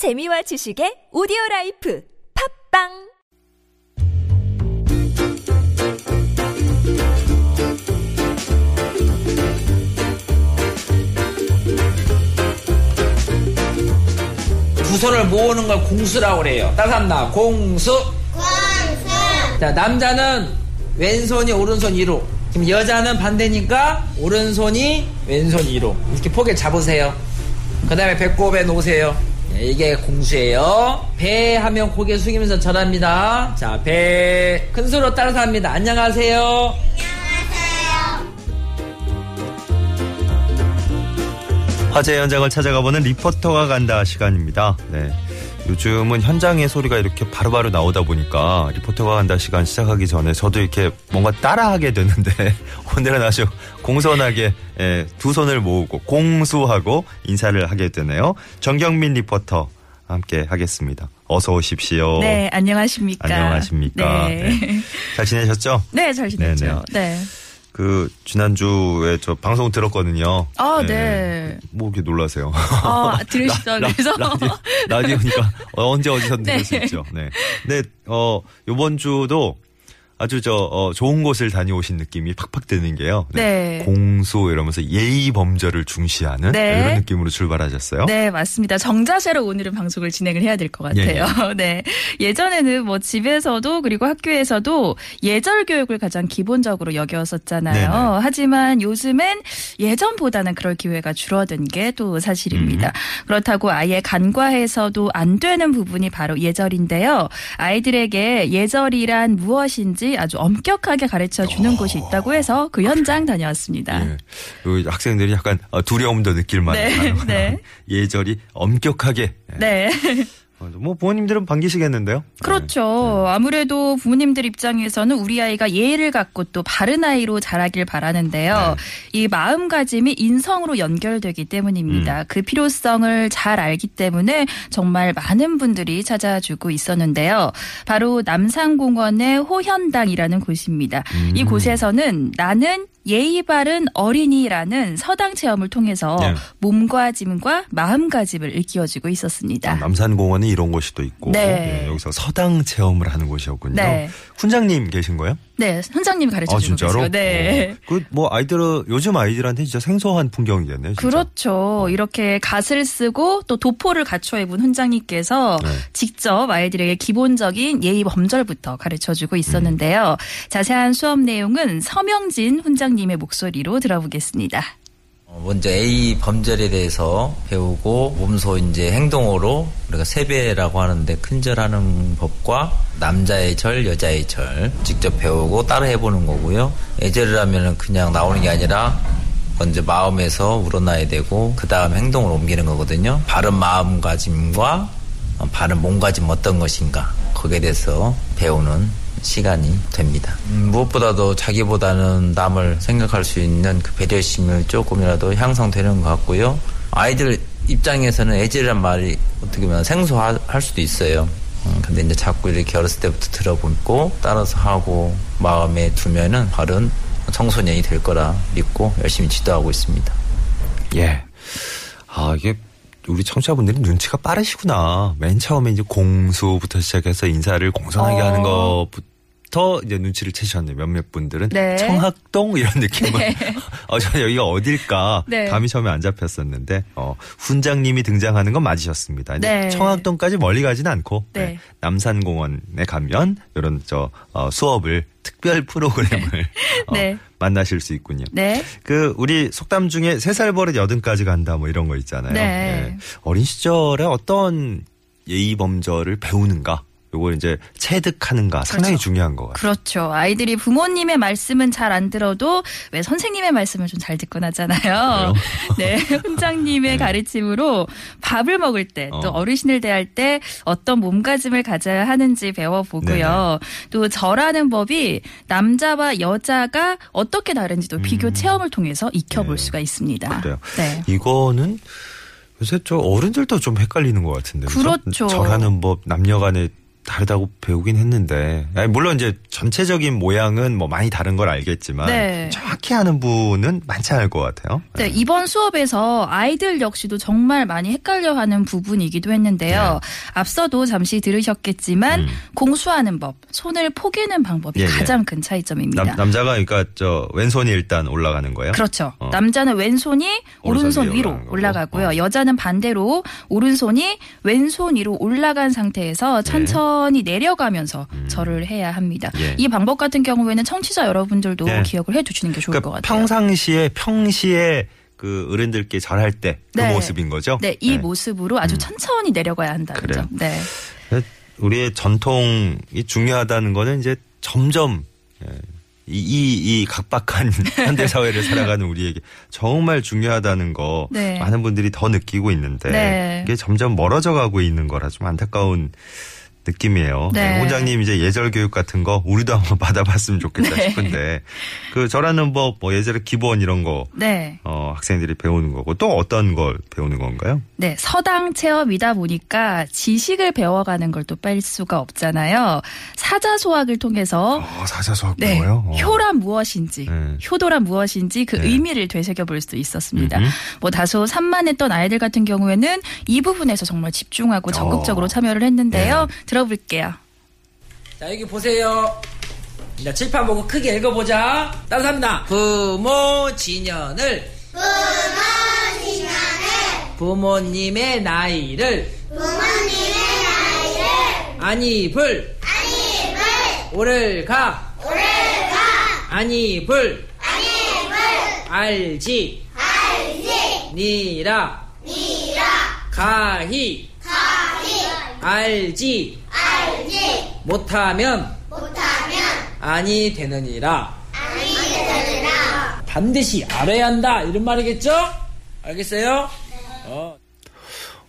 재미와 지식의 오디오 라이프 팟빵 두 손을 모으는 걸 공수라고 그래요. 따라 한다. 공수. 자, 남자는 왼손이 오른손 위로. 지금 여자는 반대니까 오른손이 왼손 위로. 이렇게 포개 잡으세요. 그 다음에 배꼽에 놓으세요. 네, 이게 공수예요. 배 하면 고개 숙이면서 절합니다. 자, 배. 큰 소리로 따라서 합니다. 안녕하세요. 화재 현장을 찾아가보는 리포터가 간다 시간입니다. 네. 요즘은 현장의 소리가 이렇게 바로 바로 나오다 보니까 리포터가 간다 시간 시작하기 전에 저도 이렇게 뭔가 따라하게 되는데 오늘은 아주 공손하게 예, 두 손을 모으고 공수하고 인사를 하게 되네요. 정경민 리포터 함께 하겠습니다. 어서 오십시오. 네, 안녕하십니까. 안녕하십니까. 네. 네. 잘 지내셨죠? 네, 잘 지냈죠. 네네. 네. 그 지난주에 저 방송 들었거든요. 아, 네. 뭐 이렇게 놀라세요? 아, 그래서. 라디오, 라디오 니까 어, 언제 어디서든 들을 수 네. 있죠. 네. 근데 어 요번 주도 아주 저 어, 좋은 곳을 다녀오신 느낌이 팍팍 드는 게요. 네. 공소 이러면서 예의 범절을 중시하는 네. 이런 느낌으로 출발하셨어요. 네, 맞습니다. 정자세로 오늘은 방송을 진행을 해야 될것 예, 같아요. 네. 예전에는 뭐 집에서도 그리고 학교에서도 예절 교육을 가장 기본적으로 여겼었잖아요. 네네. 하지만 요즘은 예전보다는 그럴 기회가 줄어든 게 또 사실입니다. 음. 그렇다고 아예 간과해서도 안 되는 부분이 바로 예절인데요. 아이들에게 예절이란 무엇인지 아주 엄격하게 가르쳐 주는 곳이 있다고 해서 그 현장 다녀왔습니다. 예. 그 학생들이 약간 어, 두려움도 느낄 만한 네, 네. 예절이 엄격하게. 예. 네. 어, 뭐 부모님들은 반기시겠는데요. 그렇죠. 아무래도 부모님들 입장에서는 우리 아이가 예의를 갖고 또 바른 아이로 자라길 바라는데요. 이 마음가짐이 인성으로 연결되기 때문입니다. 그 필요성을 잘 알기 때문에 정말 많은 분들이 찾아주고 있었는데요. 바로 남산공원의 호현당이라는 곳입니다. 이 곳에서는 나는 예의 바른 어린이라는 서당 체험을 통해서 네. 몸가짐과 마음가짐을 일깨워주고 있었습니다. 아, 남산공원에 이런 곳이 또 있고 네. 예, 여기서 서당 체험을 하는 곳이었군요. 네. 훈장님 계신 거예요? 네, 선장님이 가르쳐 아 주고 진짜로? 계세요. 네. 그뭐 아이들 요즘 아이들한테 진짜 생소한 풍경이겠네요. 진짜. 그렇죠. 이렇게 갓을 쓰고 또 도포를 갖춰 입은 훈장님께서 네. 직접 아이들에게 기본적인 예의 범절부터 가르쳐 주고 있었는데요. 자세한 수업 내용은 서명진 훈장님의 목소리로 들어보겠습니다. 어, 먼저 A 범절에 대해서 배우고 몸소 이제 행동으로 우리가 세배라고 하는데 큰절하는 법과 남자의 절, 여자의 절 직접 배우고 따라 해보는 거고요. 예절을 하면은 그냥 나오는 게 아니라 먼저 마음에서 우러나야 되고 그 다음 행동으로 옮기는 거거든요. 바른 마음가짐과 어, 바른 몸가짐 어떤 것인가 거기에 대해서 배우는 시간이 됩니다. 음, 무엇보다도 자기보다는 남을 생각할 수 있는 그 배려심을 조금이라도 향상되는 것 같고요. 아이들 입장에서는 애절이란 말이 어떻게 보면 생소할 수도 있어요. 음, 근데 이제 자꾸 이렇게 어렸을 때부터 들어보고 따라서 하고 마음에 두면은 바른 청소년이 될 거라 믿고 열심히 지도하고 있습니다. 예. 아 이게 우리 청취자분들이 눈치가 빠르시구나. 맨 처음에 이제 공수부터 시작해서 인사를 공손하게 어. 하는 것부터 이제 눈치를 채셨네요. 몇몇 분들은 네. 청학동 이런 느낌을. 어, 저 여기가 어딜까 네. 감이 처음에 안 잡혔었는데 어, 훈장님이 등장하는 건 맞으셨습니다. 네. 청학동까지 멀리 가지는 않고 네. 네, 남산공원에 가면 이런 저 어, 수업을 특별 프로그램을 어, 네. 만나실 수 있군요. 네. 그 우리 속담 중에 세 살 버릇 여든까지 간다 뭐 이런 거 있잖아요. 네. 어린 시절에 어떤 예의 범절을 배우는가 요걸 이제 체득하는가 상당히 그렇죠. 중요한 것 같아요. 그렇죠. 아이들이 부모님의 말씀은 잘 안 들어도 왜 선생님의 말씀을 좀 잘 듣곤 하잖아요. 네. 훈장님의 가르침으로 밥을 먹을 때또 어. 어. 르신을 대할 때 어떤 몸가짐을 가져야 하는지 배워보고요. 또 절하는 법이 남자와 여자가 어떻게 다른지도 비교 체험을 통해서 익혀볼 음. 네. 수가 있습니다. 그래요. 네. 이거는 요새 저 어른들도 좀 헷갈리는 것 같은데. 그렇죠. 절하는 법 남녀간에 다르다고 배우긴 했는데 아니, 물론 이제 전체적인 모양은 뭐 많이 다른 걸 알겠지만 네. 정확히 아는 분은 많지 않을 것 같아요. 네, 이번 수업에서 아이들 역시도 정말 많이 헷갈려하는 부분이기도 했는데요. 앞서도 잠시 들으셨겠지만 네. 음. 공수하는 법, 손을 포개는 방법이 예, 예. 가장 큰 차이점입니다. 남, 남자가 그러니까 저 왼손이 일단 올라가는 거예요. 그렇죠. 어. 남자는 왼손이 오른손 오른손 위로. 올라가고요. 어. 여자는 반대로 오른손이 왼손 위로 올라간 상태에서 천천히 내려가면서 절을 해야 합니다. 예. 이 방법 같은 경우에는 청취자 여러분들도 네. 기억을 해두시는 게 좋을 것 그러니까 같아요. 평상시에 평시에 그 어른들께 절할 때그 네. 모습인 거죠. 네, 이 모습으로 아주 천천히 내려가야 한다는 음. 그래요. 점. 네. 우리의 전통이 중요하다는 거는 이제 점점 예, 이, 이, 이 각박한 현대 사회를 살아가는 우리에게 정말 중요하다는 거 네. 많은 분들이 더 느끼고 있는데 네. 이게 점점 멀어져 가고 있는 거라 좀 안타까운 느낌이에요. 네. 원장님 이제 예절 교육 같은 거 우리도 한번 받아봤으면 좋겠다 네. 싶은데 그 절하는 법, 뭐 예절의 기본 이런 거 네. 어, 학생들이 배우는 거고 또 어떤 걸 배우는 건가요? 네, 서당 체험이다 보니까 지식을 배워가는 걸 또 뺄 수가 없잖아요. 사자소학을 통해서 어, 사자수학 네, 배워요. 어. 효란 무엇인지, 네. 효도란 무엇인지 그 네. 의미를 되새겨 볼수 있었습니다. 음흠. 뭐 다소 산만했던 아이들 같은 경우에는 이 부분에서 정말 집중하고 적극적으로 어. 참여를 했는데요. 네. 들어볼게요. 자, 여기 보세요. 자, 칠판 보고 크게 읽어보자. 따라서 합니다. 부모 진연을. 부모 진연을. 부모님의 나이를. 부모님의 나이를. 안입을. 안입을. 오를 가. 오를 가. 안입을. 안입을. 알지. 알지. 니라. 니라. 가히. 가히. 알지. 못하면 아니 되느니라 반드시 알아야 한다 이런 말이겠죠? 알겠어요? 어.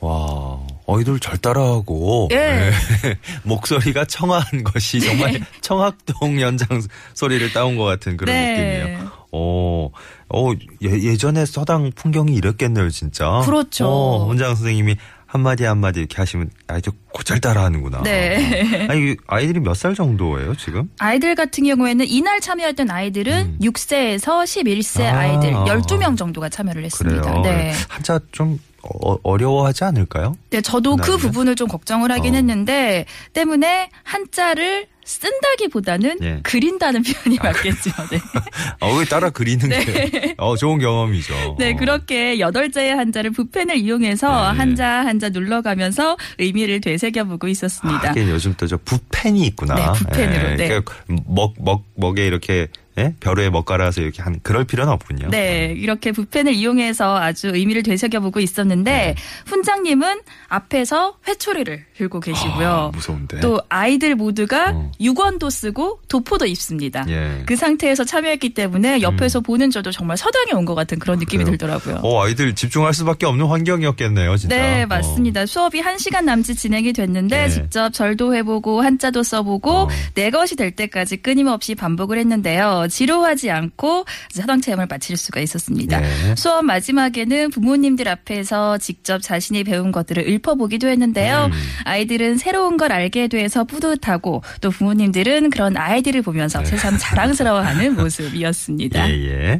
와, 어이들 잘 따라하고 예. 네. 목소리가 청아한 것이 정말 청학동 연장 소리를 따온 것 같은 그런 네. 느낌이에요. 어, 어 예, 예전에 서당 풍경이 이랬겠네요, 진짜. 그렇죠. 어, 원장 선생님이 한마디 한마디 이렇게 하시면 아이들 곧잘 따라하는구나. 네. 아니 아이들이 몇 살 정도예요 지금? 아이들 같은 경우에는 이날 참여했던 아이들은 6세에서 11세 음. 아. 아이들 12명 정도가 참여를 했습니다. 그래요. 네. 한자 좀 어, 어려워하지 않을까요? 네, 저도 그 나이는? 부분을 좀 걱정을 하긴 어. 했는데 때문에 한자를 쓴다기보다는 예. 그린다는 표현이 맞겠죠. 네. 어, 왜 따라 그리는 게 어, 좋은 경험이죠. 네, 어. 그렇게 여덟 자의 한자를 붓펜을 이용해서 네. 한자 한자 눌러가면서 의미를 되새겨보고 있었습니다. 하긴 요즘 또 저 붓펜이 있구나. 네, 붓펜으로, 네. 그러니까 먹, 먹, 먹에 이렇게, 예? 벼루에 먹 깔아서 이렇게 한, 그럴 필요는 없군요. 네, 이렇게 붓펜을 이용해서 아주 의미를 되새겨보고 있었는데 네. 훈장님은 앞에서 회초리를 들고 계시고요. 아, 무서운데. 또 아이들 모두가 어. 유건도 쓰고 도포도 입습니다. 예. 그 상태에서 참여했기 때문에 옆에서 보는 저도 정말 서당에 온 것 같은 그런 느낌이 그래요? 들더라고요. 어, 아이들 집중할 수밖에 없는 환경이었겠네요, 진짜. 네, 어. 맞습니다. 수업이 1시간 남짓 진행이 됐는데 네. 직접 절도 해보고 한자도 써보고 어. 내 것이 될 때까지 끊임없이 반복을 했는데요. 지루하지 않고 사당 체험을 마칠 수가 있었습니다. 네. 수업 마지막에는 부모님들 앞에서 직접 자신이 배운 것들을 읊어보기도 했는데요. 음. 아이들은 새로운 걸 알게 돼서 뿌듯하고 또 부모님들은 그런 아이들을 보면서 새삼 자랑스러워하는 모습이었습니다. 네. 예, 예.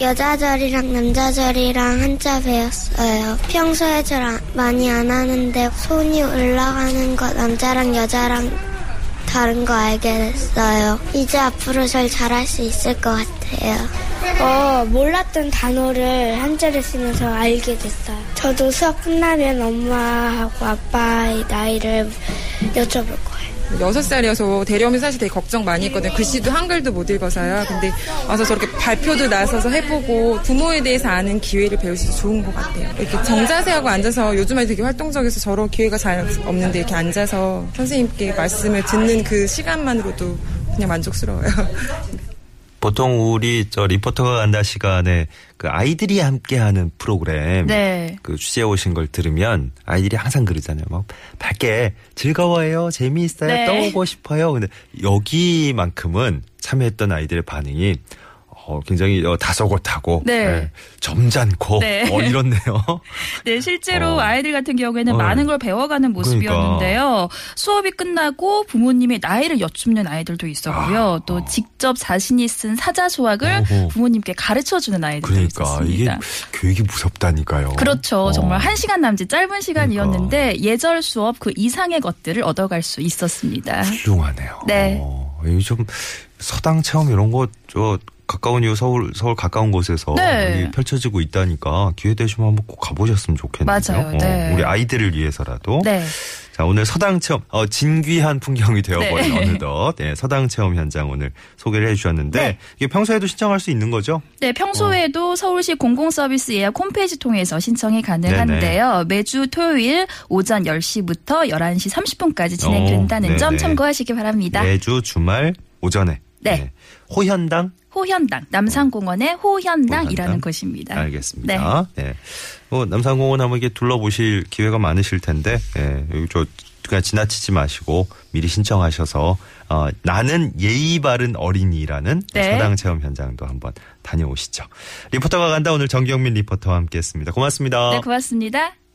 여자절이랑 남자절이랑 한자 배웠어요. 평소에 절 안- 많이 안 하는데 손이 올라가는 거 남자랑 여자랑 다른 거 알게 됐어요. 이제 앞으로 절 잘할 수 있을 것 같아요. 어, 몰랐던 단어를 한자를 쓰면서 알게 됐어요. 저도 수업 끝나면 엄마하고 아빠의 나이를 여쭤볼 거예요. 여섯 살이어서 데려오면서 사실 되게 걱정 많이 했거든요. 글씨도 한글도 못 읽어서요. 근데 와서 저렇게 발표도 나서서 해보고 부모에 대해서 아는 기회를 배울 수 있어서 좋은 것 같아요. 이렇게 정자세하고 앉아서 요즘에 되게 활동적이어서 저런 기회가 잘 없는데 이렇게 앉아서 선생님께 말씀을 듣는 그 시간만으로도 그냥 만족스러워요. 보통 우리 저 리포터가 간다 시간에 그 아이들이 함께하는 프로그램 네. 그 취재해 오신 걸 들으면 아이들이 항상 그러잖아요. 막 밝게 즐거워요, 재미있어요, 네. 떠오고 싶어요. 근데 여기만큼은 참여했던 아이들의 반응이 어, 어, 굉장히 어, 다소곳하고 네. 예, 점잖고 네. 어, 이렇네요. 네, 실제로 어. 아이들 같은 경우에는 어. 많은 걸 배워가는 모습이었는데요. 수업이 끝나고 부모님의 나이를 여쭙는 아이들도 있었고요. 또 직접 자신이 쓴 사자 수학을 어허. 부모님께 가르쳐주는 아이들도 그러니까 이게 있었습니다. 교육이 무섭다니까요. 그렇죠. 어. 정말 한 시간 남짓 짧은 시간이었는데 예절 수업 그 이상의 것들을 얻어갈 수 있었습니다. 훌륭하네요. 네. 어, 이좀 서당 체험 이런 거저 가까운 이웃 서울 서울 가까운 곳에서 네. 펼쳐지고 있다니까 기회 되시면 한번 꼭 가보셨으면 좋겠네요. 맞아요. 네. 우리 아이들을 위해서라도. 네. 자 오늘 서당 체험 어, 진귀한 풍경이 되어버린 네. 어느덧 네, 서당 체험 현장 오늘 소개를 해주셨는데 네. 이게 평소에도 신청할 수 있는 거죠? 네, 평소에도 서울시 공공서비스 예약 홈페이지 통해서 신청이 가능한데요. 매주 토요일 오전 10시부터 11시 30분까지 진행된다는 어, 점 네네. 참고하시기 바랍니다. 매주 주말 오전에 네. 호현당 호현당, 남산공원의 호현당이라는 호현당? 곳입니다. 알겠습니다. 네. 뭐 남산공원 한번 이렇게 둘러보실 기회가 많으실 텐데, 예, 여기 저 그냥 지나치지 마시고 미리 신청하셔서 어, 나는 예의 바른 어린이라는 네. 서당 체험 현장도 한번 다녀오시죠. 리포터가 간다 오늘 정경민 리포터와 함께했습니다. 고맙습니다. 네, 고맙습니다.